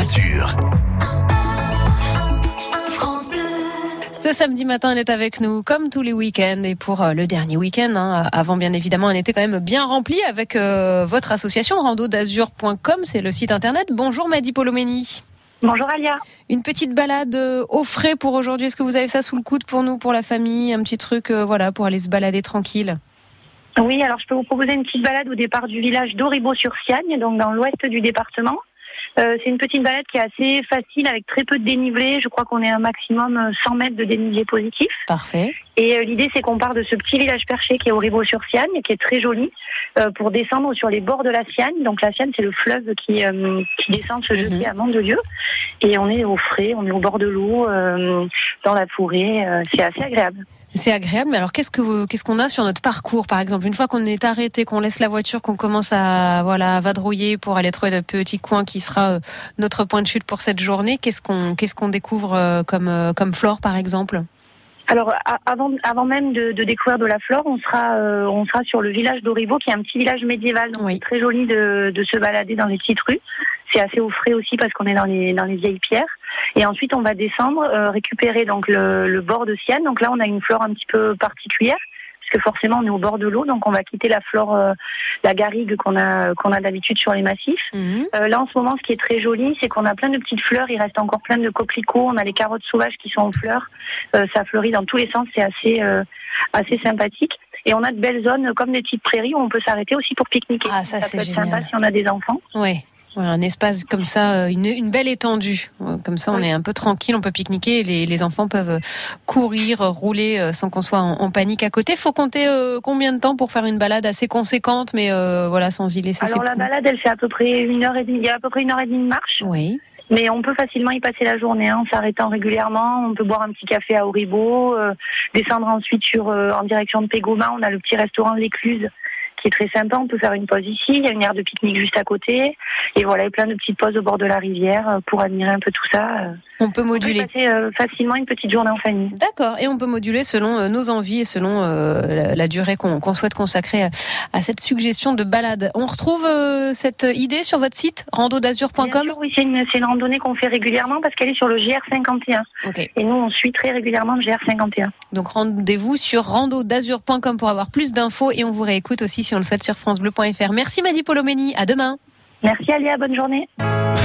Azur. Ce samedi matin, elle est avec nous comme tous les week-ends et pour euh, le dernier week-end, hein, avant bien évidemment un été quand même bien rempli avec euh, votre association rando-d'azur.com, c'est le site internet. Bonjour Madi Polomeni. Bonjour Alia. Une petite balade euh, au frais pour aujourd'hui. Est-ce que vous avez ça sous le coude pour nous, pour la famille, un petit truc, euh, voilà, pour aller se balader tranquille? Oui, alors je peux vous proposer une petite balade au départ du village d'Auribeau-sur-Siagne, donc dans l'ouest du département. Euh, c'est une petite balade qui est assez facile avec très peu de dénivelé. Je crois qu'on est un maximum euh, 100 mètres de dénivelé positif. Parfait. Et euh, l'idée, c'est qu'on part de ce petit village perché qui est Auribeau-sur-Siagne, qui est très joli, euh, pour descendre sur les bords de la Siagne. Donc la Siagne, c'est le fleuve qui, euh, qui descend se jeter Mhm. à Mandelieu. Et on est au frais, on est au bord de l'eau, euh, dans la forêt. Euh, c'est assez agréable. C'est agréable, mais alors qu'est-ce que qu'est-ce qu'on a sur notre parcours, par exemple, une fois qu'on est arrêté, qu'on laisse la voiture, qu'on commence à voilà à vadrouiller pour aller trouver le petit coin qui sera euh, notre point de chute pour cette journée, qu'est-ce qu'on qu'est-ce qu'on découvre euh, comme euh, comme flore, par exemple? Alors, avant, avant même de, de découvrir de la flore, on sera, euh, on sera sur le village d'Auribeau, qui est un petit village médiéval. Donc, Oui. c'est très joli de, de se balader dans les petites rues. C'est assez au frais aussi parce qu'on est dans les, dans les vieilles pierres. Et ensuite, on va descendre, euh, récupérer donc le, le bord de Sienne. Donc là, on a une flore un petit peu particulière. Parce que forcément, on est au bord de l'eau, donc on va quitter la flore, euh, la garrigue qu'on a, qu'on a d'habitude sur les massifs. Mhm. Euh, là, en ce moment, ce qui est très joli, c'est qu'on a plein de petites fleurs. Il reste encore plein de coquelicots. On a les carottes sauvages qui sont en fleurs. Ça fleurit dans tous les sens. C'est assez, assez sympathique. Et on a de belles zones comme des petites prairies où on peut s'arrêter aussi pour pique-niquer. Ah, ça, c'est peut être génial. sympa si on a des enfants. Ouais. Voilà, un espace comme ça, euh, une, une belle étendue. Euh, Comme ça, on Oui. est un peu tranquille, on peut pique-niquer. Les, les enfants peuvent euh, courir, rouler sans qu'on soit en, en panique à côté. Faut compter euh, combien de temps pour faire une balade assez conséquente, mais euh, voilà, sans y laisser Alors la balade, elle fait à peu près une heure et demie. Il y a à peu près une heure et demie de marche. Oui. Mais on peut facilement y passer la journée hein, en s'arrêtant régulièrement. On peut boire un petit café à euh, descendre ensuite sur en direction de Pégoma. On a le petit restaurant l'Écluse qui est très sympa. On peut faire une pause ici. Il y a une aire de pique-nique juste à côté. Et voilà, il y a plein de petites pauses au bord de la rivière euh, pour admirer un peu tout ça. Euh, On peut On peut moduler. passer euh, facilement une petite journée en famille. D'accord, et on peut moduler selon nos envies et selon la, durée qu'on souhaite consacrer à, cette suggestion de balade. On retrouve cette idée sur votre site randodazur.com Oui, c'est une, randonnée qu'on fait régulièrement parce qu'elle est sur le GR51. Ok, Et nous, on suit très régulièrement le GR51. donc rendez-vous sur randodazur.com pour avoir plus d'infos et on vous réécoute aussi si on le souhaite sur francebleu.fr. Merci Madi Polomeni, à demain. Merci Alia, bonne journée.